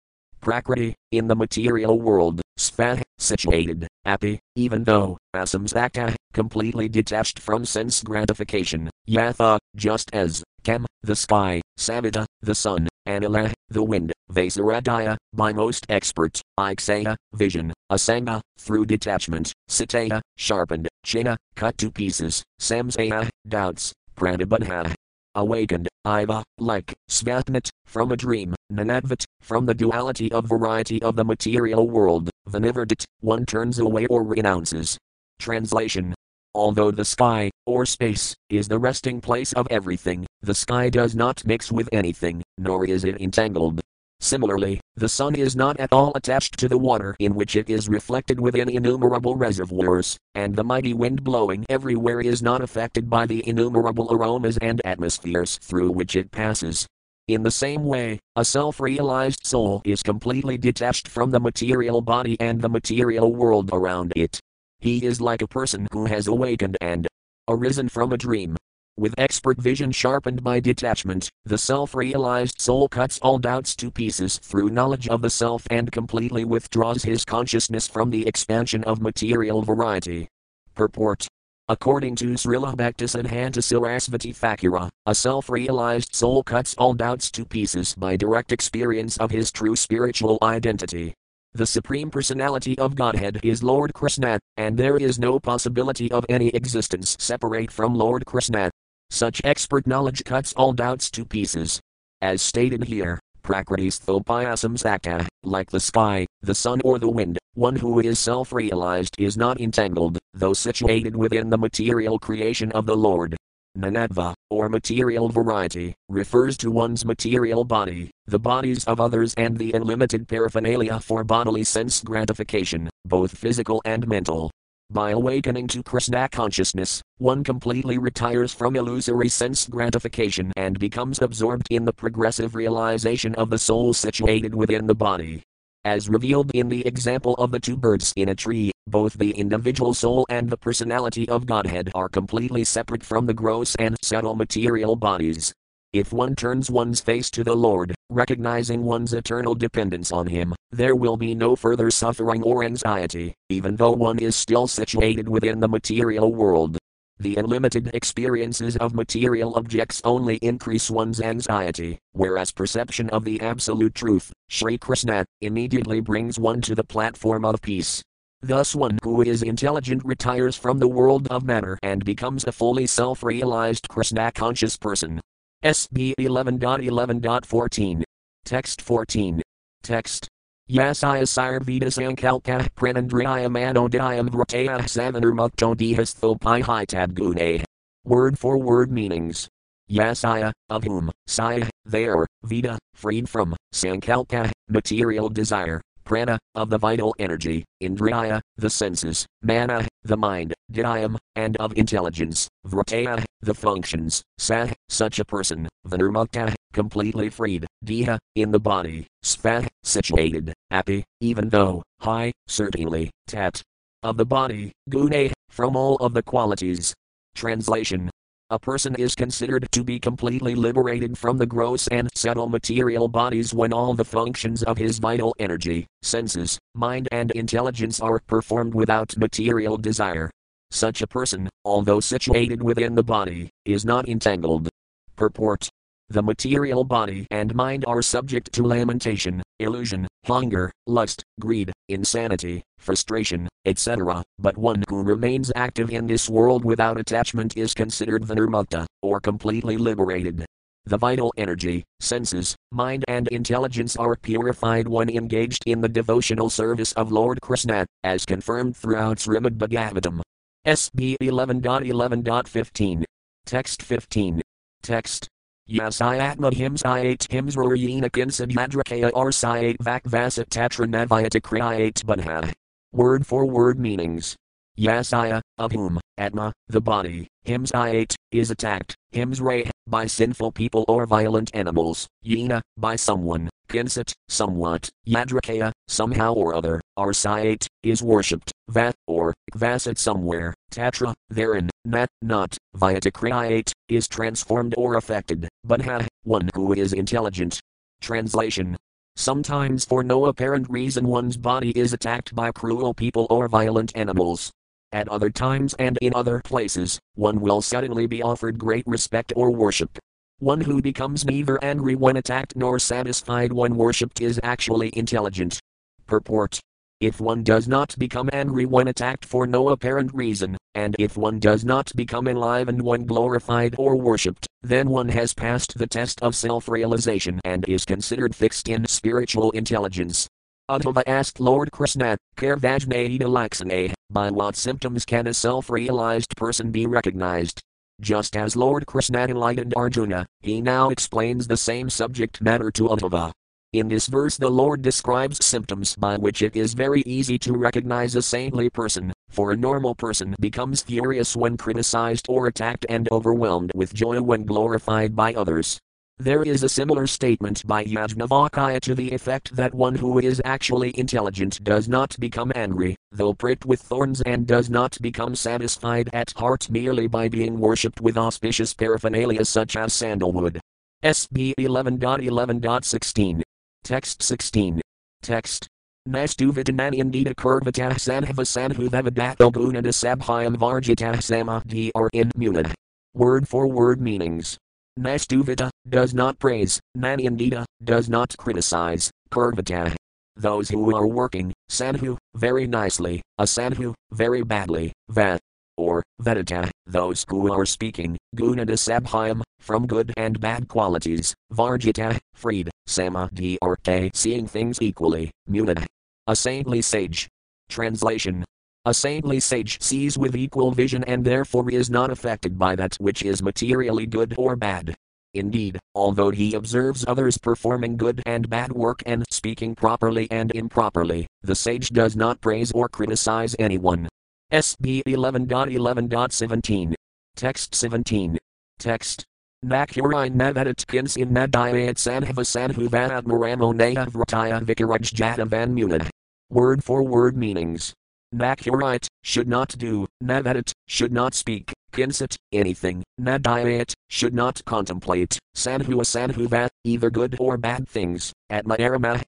Prakriti, in the material world, Svat, situated, happy, even though, asamsakta, completely detached from sense gratification, yatha, just as, kam, the sky, savita, the sun, anila, the wind, vasaradaya, by most expert, iksaya, vision, asanga, through detachment, sitaya, sharpened, china, cut to pieces, samsaya, doubts, pranibadha, awakened, Iva, like, Svatnat, from a dream, Nanadvat, from the duality of variety of the material world, Vanivardit, one turns away or renounces. Translation Although the sky, or space, is the resting place of everything, the sky does not mix with anything, nor is it entangled. Similarly, the sun is not at all attached to the water in which it is reflected within innumerable reservoirs, and the mighty wind blowing everywhere is not affected by the innumerable aromas and atmospheres through which it passes. In the same way, a self realized soul is completely detached from the material body and the material world around it. He is like a person who has awakened and arisen from a dream, with expert vision sharpened by detachment, the self realized soul cuts all doubts to pieces through knowledge of the self and completely withdraws his consciousness from the expansion of material variety. Purport According to Srila Bhaktisiddhanta Sarasvati Thakura, a self realized soul cuts all doubts to pieces by direct experience of his true spiritual identity. The Supreme Personality of Godhead is Lord Krishna, and there is no possibility of any existence separate from Lord Krishna. Such expert knowledge cuts all doubts to pieces. As stated here, Prakritis thopayasam sakta, uh, like the sky, the sun, or the wind, one who is self realized is not entangled, though situated within the material creation of the Lord. Nanadva, or material variety, refers to one's material body, the bodies of others, and the unlimited paraphernalia for bodily sense gratification, both physical and mental. By awakening to Krishna consciousness, one completely retires from illusory sense gratification and becomes absorbed in the progressive realization of the soul situated within the body. As revealed in the example of the two birds in a tree, both the individual soul and the personality of Godhead are completely separate from the gross and subtle material bodies. If one turns one's face to the Lord, recognizing one's eternal dependence on Him, there will be no further suffering or anxiety, even though one is still situated within the material world. The unlimited experiences of material objects only increase one's anxiety, whereas perception of the absolute truth, Sri Krishna, immediately brings one to the platform of peace. Thus, one who is intelligent retires from the world of matter and becomes a fully self realized Krishna conscious person. SB 11.11.14. Text 14. Text. Yasaya Sirvita Sankalka Pranandriya Manodayam Vrataya Savanarmukto Dihasthopai Hitab Gune. Word for word meanings. Yasaya, of whom, Saya, there, Vita, freed from, Sankalka, material desire, prana, of the vital energy, indriya, the senses, mana, the mind, dhyayam, and of intelligence, vrataya, the functions, sah, such a person, vinirmukta, completely freed, diha, in the body, sva, situated, happy, even though, high, certainly, tat, of the body, gune, from all of the qualities. Translation a person is considered to be completely liberated from the gross and subtle material bodies when all the functions of his vital energy, senses, mind, and intelligence are performed without material desire. Such a person, although situated within the body, is not entangled. Purport the material body and mind are subject to lamentation, illusion, hunger, lust, greed, insanity, frustration, etc., but one who remains active in this world without attachment is considered vinirmukta, or completely liberated. the vital energy, senses, mind, and intelligence are purified when engaged in the devotional service of Lord Krishna, as confirmed throughout Srimad Bhagavatam. SB 11.11.15. Text 15. Text. Yasayatma himsayat himsrayena kinsadhadrakaya arsayat vakvasat tatranavayata kriyayat bunha. Word for word meanings. Yasaya, of whom, Atma, the body, himsayat, is attacked, himsray, by sinful people or violent animals, yena, by someone, kinsat, somewhat, yadrakaya, somehow or other, arsayat, is worshipped, vat, or, kvasat somewhere, tatra, therein, nat, not, vyatakriyate, is transformed or affected, but ha, one who is intelligent. Translation Sometimes, for no apparent reason, one's body is attacked by cruel people or violent animals. At other times and in other places, one will suddenly be offered great respect or worship. One who becomes neither angry when attacked nor satisfied when worshipped is actually intelligent. Purport if one does not become angry when attacked for no apparent reason, and if one does not become enlivened when glorified or worshipped, then one has passed the test of self realization and is considered fixed in spiritual intelligence. Uddhava asked Lord Krishna, Karvajnaida Laksane, by what symptoms can a self realized person be recognized? Just as Lord Krishna enlightened Arjuna, he now explains the same subject matter to Uddhava. In this verse, the Lord describes symptoms by which it is very easy to recognize a saintly person, for a normal person becomes furious when criticized or attacked and overwhelmed with joy when glorified by others. There is a similar statement by Yajnavalkya to the effect that one who is actually intelligent does not become angry, though pricked with thorns, and does not become satisfied at heart merely by being worshipped with auspicious paraphernalia such as sandalwood. SB 11.11.16 Text 16. Text. Nastu Nastuvitananyandita kurvatah sanhava sanhuvavadato gunada sabhyam varjitah samadhi are in munad. Word for word meanings. Nastuvita, does not praise, Nanyandita, does not criticize, Kurvata. Those who are working, Sanhu, very nicely, a Sandhu, very badly, Vat, or Vedata, those who are speaking, Gunada Sabhyam, from good and bad qualities, Varjita, freed, Samadhi or K, seeing things equally, Munad. A saintly sage. Translation a saintly sage sees with equal vision and therefore is not affected by that which is materially good or bad. Indeed, although he observes others performing good and bad work and speaking properly and improperly, the sage does not praise or criticize anyone. SB 11.11.17. Text 17. Text. Nakurine Navadatkins in Nadayat Sanhava Sanhuvanat Maramonaya Vrataya Vikaraj Jatavan Munad. Word for word meanings. Nakurite, should not do, Navadat, should not speak, Kinsit, anything, Nadayat, should not contemplate, Sanhu Sanhuvat, either good or bad things, Atma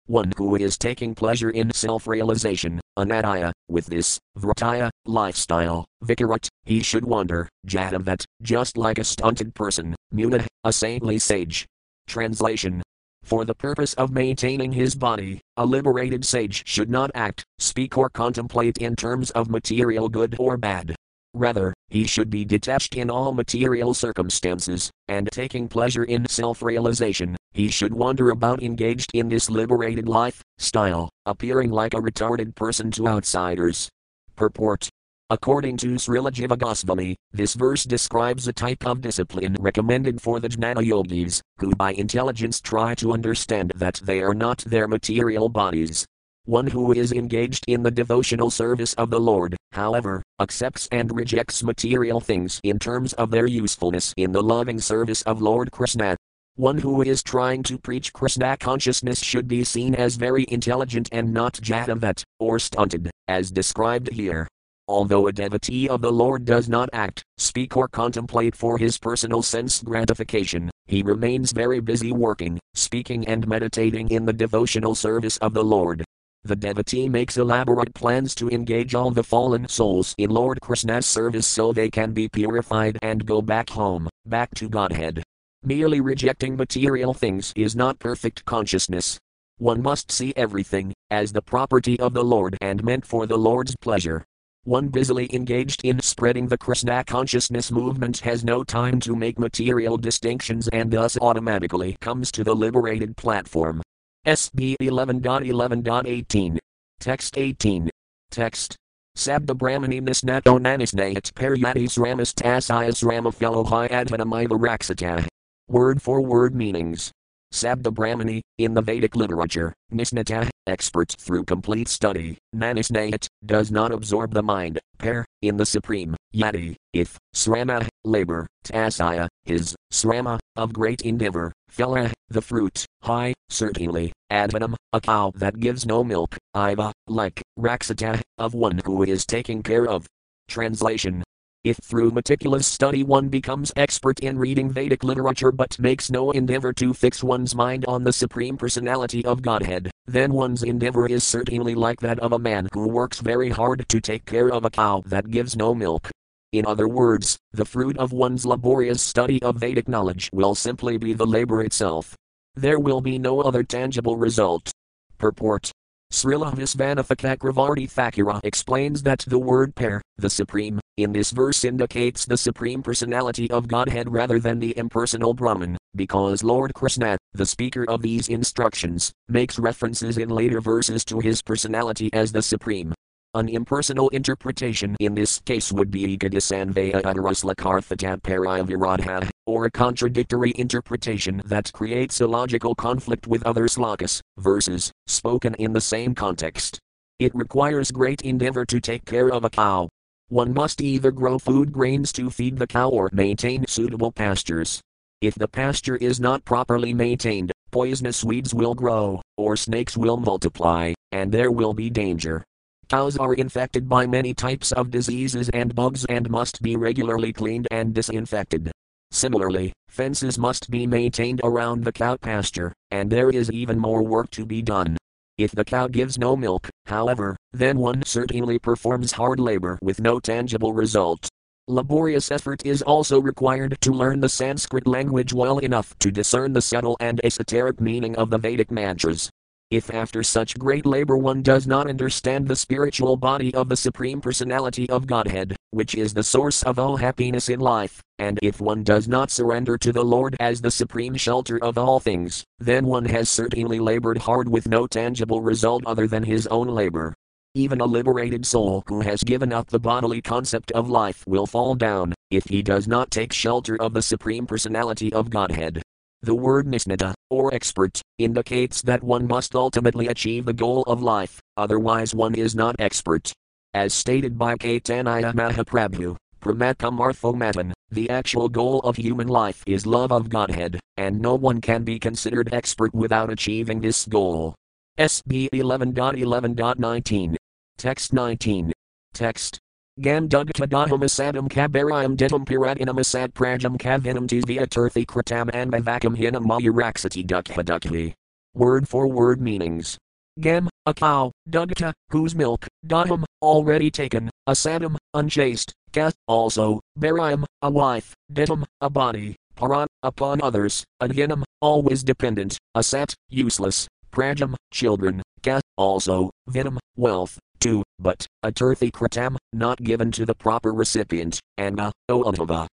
one who is taking pleasure in self realization, Anadaya, with this, Vrataya, lifestyle, Vikarat, he should wander, Jadavat, just like a stunted person, Munad, a saintly sage. Translation for the purpose of maintaining his body, a liberated sage should not act, speak, or contemplate in terms of material good or bad. Rather, he should be detached in all material circumstances, and taking pleasure in self realization, he should wander about engaged in this liberated life style, appearing like a retarded person to outsiders. Purport According to Srila Jiva Goswami, this verse describes a type of discipline recommended for the jnana yogis, who by intelligence try to understand that they are not their material bodies. One who is engaged in the devotional service of the Lord, however, accepts and rejects material things in terms of their usefulness in the loving service of Lord Krishna. One who is trying to preach Krishna consciousness should be seen as very intelligent and not jatavat, or stunted, as described here. Although a devotee of the Lord does not act, speak, or contemplate for his personal sense gratification, he remains very busy working, speaking, and meditating in the devotional service of the Lord. The devotee makes elaborate plans to engage all the fallen souls in Lord Krishna's service so they can be purified and go back home, back to Godhead. Merely rejecting material things is not perfect consciousness. One must see everything as the property of the Lord and meant for the Lord's pleasure. One busily engaged in spreading the Krishna consciousness movement has no time to make material distinctions and thus automatically comes to the liberated platform. SB 11.11.18. Text 18. Text. Sabda Brahmani Nisnato Nanisnayat Paryatis Ramastasayas Ramafellohai Advanamiva Raksata. Word for word meanings. Sabda Brahmani, in the Vedic literature, Nisnata, experts through complete study, Nanisnayat, does not absorb the mind, pair, in the supreme, yati, if, srama, labor, tasaya, his, srama, of great endeavor, phila, the fruit, high, certainly, advanam, a cow that gives no milk, iva, like, raksata, of one who is taking care of. Translation if through meticulous study one becomes expert in reading Vedic literature but makes no endeavor to fix one's mind on the Supreme Personality of Godhead, then one's endeavor is certainly like that of a man who works very hard to take care of a cow that gives no milk. In other words, the fruit of one's laborious study of Vedic knowledge will simply be the labor itself. There will be no other tangible result. Purport Srila Visvanatha Cakravarti Thakura explains that the word pair, the supreme, in this verse indicates the supreme personality of Godhead rather than the impersonal Brahman, because Lord Krishna, the speaker of these instructions, makes references in later verses to his personality as the supreme. An impersonal interpretation in this case would be Ekadisanvaya Udaraslakarthatat Parayaviradha, or a contradictory interpretation that creates a logical conflict with other slokas, verses, spoken in the same context. It requires great endeavor to take care of a cow. One must either grow food grains to feed the cow or maintain suitable pastures. If the pasture is not properly maintained, poisonous weeds will grow, or snakes will multiply, and there will be danger. Cows are infected by many types of diseases and bugs and must be regularly cleaned and disinfected. Similarly, fences must be maintained around the cow pasture, and there is even more work to be done. If the cow gives no milk, however, then one certainly performs hard labor with no tangible result. Laborious effort is also required to learn the Sanskrit language well enough to discern the subtle and esoteric meaning of the Vedic mantras. If after such great labor one does not understand the spiritual body of the Supreme Personality of Godhead, which is the source of all happiness in life, and if one does not surrender to the Lord as the supreme shelter of all things, then one has certainly labored hard with no tangible result other than his own labor. Even a liberated soul who has given up the bodily concept of life will fall down, if he does not take shelter of the Supreme Personality of Godhead. The word nisnada, or expert, indicates that one must ultimately achieve the goal of life, otherwise, one is not expert. As stated by Caitanya Mahaprabhu, Pramatham the actual goal of human life is love of Godhead, and no one can be considered expert without achieving this goal. SB 11.11.19. Text 19. Text Gandugtadaham asadam kabarayam ditam piratinam asad prajam kavinam tisvia turthi kritam anbavakam hinam mayuraksati dukhadukhi. Word for word meanings. Gam, a cow, dugta, whose milk, daham, already taken, asadam, unchaste, ka, also, barayam, a wife, ditam, a body, paran, upon others, adhinam, always dependent, asat, useless, prajam, children, ka, also, vinam, wealth, to, but, a turthi kritam, not given to the proper recipient, and a, o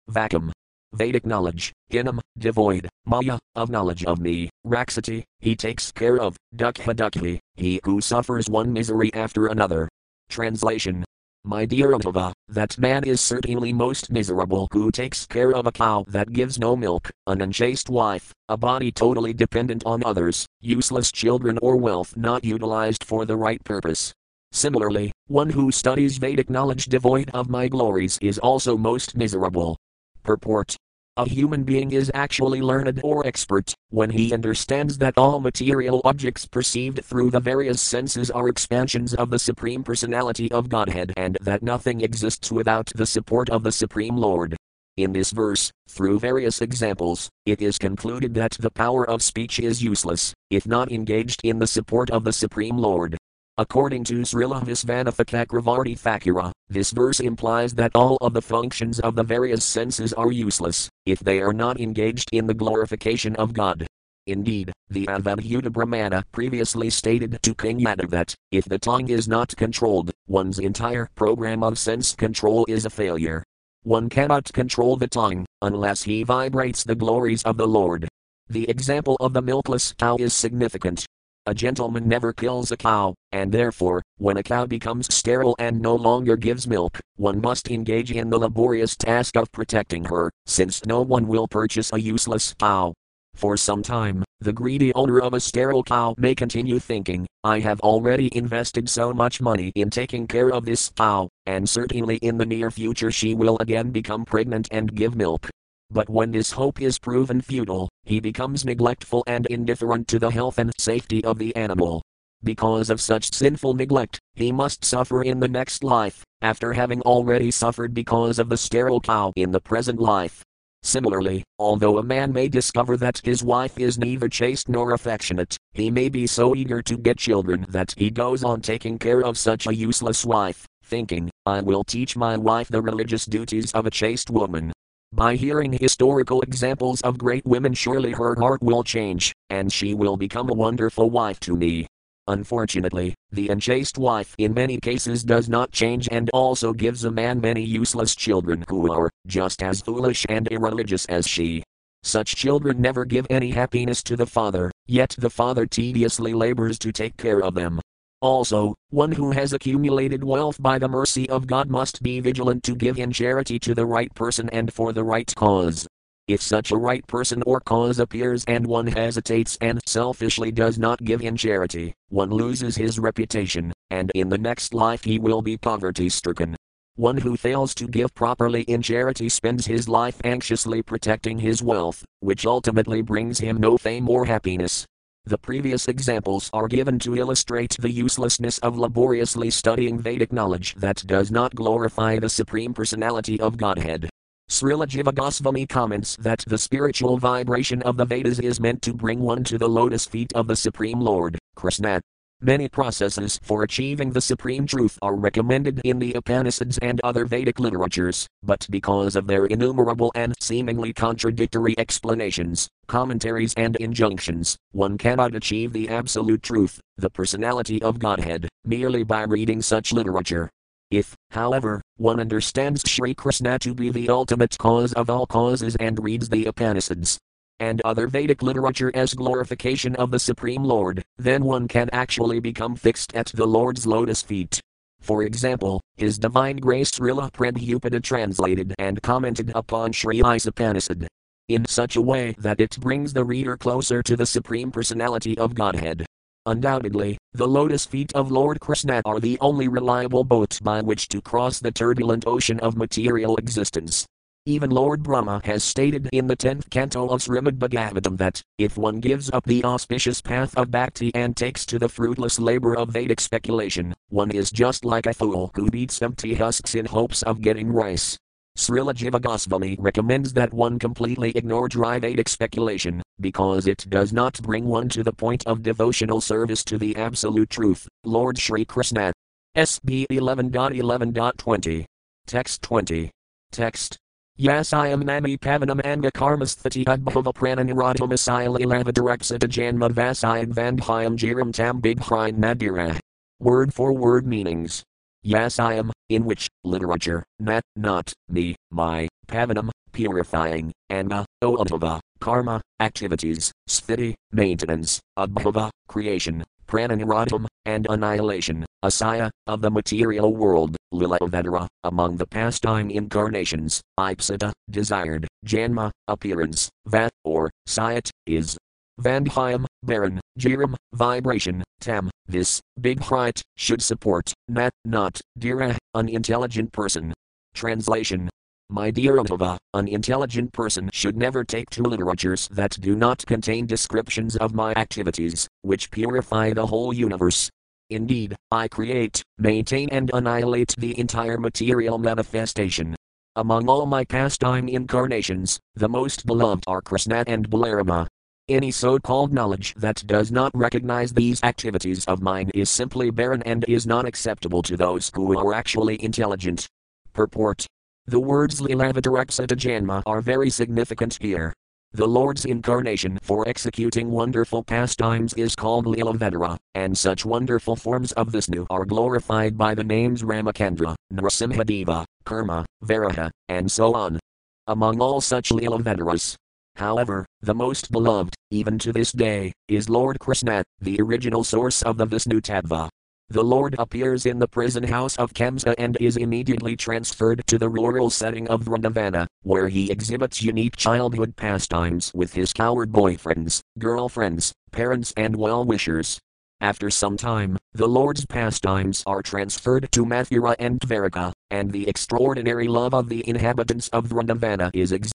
vacuum. Vedic knowledge, hinam, devoid, maya, of knowledge of me, raksati, he takes care of, dukha dukhi, he who suffers one misery after another. Translation my dear Uddhava, that man is certainly most miserable who takes care of a cow that gives no milk, an unchaste wife, a body totally dependent on others, useless children or wealth not utilized for the right purpose. Similarly, one who studies Vedic knowledge devoid of my glories is also most miserable. Purport a human being is actually learned or expert when he understands that all material objects perceived through the various senses are expansions of the Supreme Personality of Godhead and that nothing exists without the support of the Supreme Lord. In this verse, through various examples, it is concluded that the power of speech is useless, if not engaged in the support of the Supreme Lord. According to Srila Visvanatha Cakravarti Thakura, this verse implies that all of the functions of the various senses are useless, if they are not engaged in the glorification of God. Indeed, the Avadhuta Brahmana previously stated to King Yadu that, if the tongue is not controlled, one's entire program of sense control is a failure. One cannot control the tongue, unless he vibrates the glories of the Lord. The example of the milkless cow is significant. A gentleman never kills a cow, and therefore, when a cow becomes sterile and no longer gives milk, one must engage in the laborious task of protecting her, since no one will purchase a useless cow. For some time, the greedy owner of a sterile cow may continue thinking, I have already invested so much money in taking care of this cow, and certainly in the near future she will again become pregnant and give milk. But when this hope is proven futile, he becomes neglectful and indifferent to the health and safety of the animal. Because of such sinful neglect, he must suffer in the next life, after having already suffered because of the sterile cow in the present life. Similarly, although a man may discover that his wife is neither chaste nor affectionate, he may be so eager to get children that he goes on taking care of such a useless wife, thinking, I will teach my wife the religious duties of a chaste woman. By hearing historical examples of great women, surely her heart will change, and she will become a wonderful wife to me. Unfortunately, the unchaste wife in many cases does not change and also gives a man many useless children who are just as foolish and irreligious as she. Such children never give any happiness to the father, yet the father tediously labors to take care of them. Also, one who has accumulated wealth by the mercy of God must be vigilant to give in charity to the right person and for the right cause. If such a right person or cause appears and one hesitates and selfishly does not give in charity, one loses his reputation, and in the next life he will be poverty stricken. One who fails to give properly in charity spends his life anxiously protecting his wealth, which ultimately brings him no fame or happiness. The previous examples are given to illustrate the uselessness of laboriously studying Vedic knowledge that does not glorify the Supreme Personality of Godhead. Srila Jiva Goswami comments that the spiritual vibration of the Vedas is meant to bring one to the lotus feet of the Supreme Lord, Krishna. Many processes for achieving the supreme truth are recommended in the Upanishads and other Vedic literatures, but because of their innumerable and seemingly contradictory explanations, commentaries, and injunctions, one cannot achieve the absolute truth, the personality of Godhead, merely by reading such literature. If, however, one understands Sri Krishna to be the ultimate cause of all causes and reads the Upanishads and other Vedic literature as glorification of the Supreme Lord, then one can actually become fixed at the Lord's lotus feet. For example, His Divine Grace Srila Prabhupada translated and commented upon Sri Isopanishad in such a way that it brings the reader closer to the Supreme Personality of Godhead. Undoubtedly, the lotus feet of Lord Krishna are the only reliable boat by which to cross the turbulent ocean of material existence. Even Lord Brahma has stated in the 10th canto of Srimad Bhagavatam that, if one gives up the auspicious path of bhakti and takes to the fruitless labor of Vedic speculation, one is just like a fool who beats empty husks in hopes of getting rice. Srila Jiva Goswami recommends that one completely ignore dry Vedic speculation, because it does not bring one to the point of devotional service to the absolute truth, Lord Sri Krishna. SB 11.11.20. Text 20. Text. Yes I am Nami Pavanam Anga Karmasthati Udbhava Prananiratam Ilavadareksata Janma Vasayam Vandhyam Jiram Tam Bighrine Nadira. Word for word meanings. Yes I am, in which, literature, not, not, me, my, pavanam, purifying, anga, O Uddhava, karma, activities, sthiti, maintenance, adbhava, creation, prananiratam, and annihilation, asaya, of the material world, lilavadara, among the pastime incarnations, ipsita, desired, janma, appearance, vat, or, sayat, is, Vandhyam, barren, Jiram, vibration, Tam, this, big height, should support, Nat, not, Dira, unintelligent person. Translation My dear Uddhava, an intelligent person should never take to literatures that do not contain descriptions of my activities, which purify the whole universe. Indeed, I create, maintain, and annihilate the entire material manifestation. Among all my pastime incarnations, the most beloved are Krishna and Balarama, any so called knowledge that does not recognize these activities of mine is simply barren and is not acceptable to those who are actually intelligent. Purport The words Lilavadareksata Janma are very significant here. The Lord's incarnation for executing wonderful pastimes is called Lilavedara, and such wonderful forms of Vishnu are glorified by the names Ramacandra, Narasimhadeva, Kurma, Varaha, and so on. Among all such Lilavedaras, however, the most beloved, even to this day, is Lord Krishna, the original source of the Vishnu Tattva. The Lord appears in the prison house of Kamsa and is immediately transferred to the rural setting of Vrindavana, where he exhibits unique childhood pastimes with his coward boyfriends, girlfriends, parents, and well wishers. After some time, the Lord's pastimes are transferred to Mathura and Dvaraka, and the extraordinary love of the inhabitants of Vrindavana is exhibited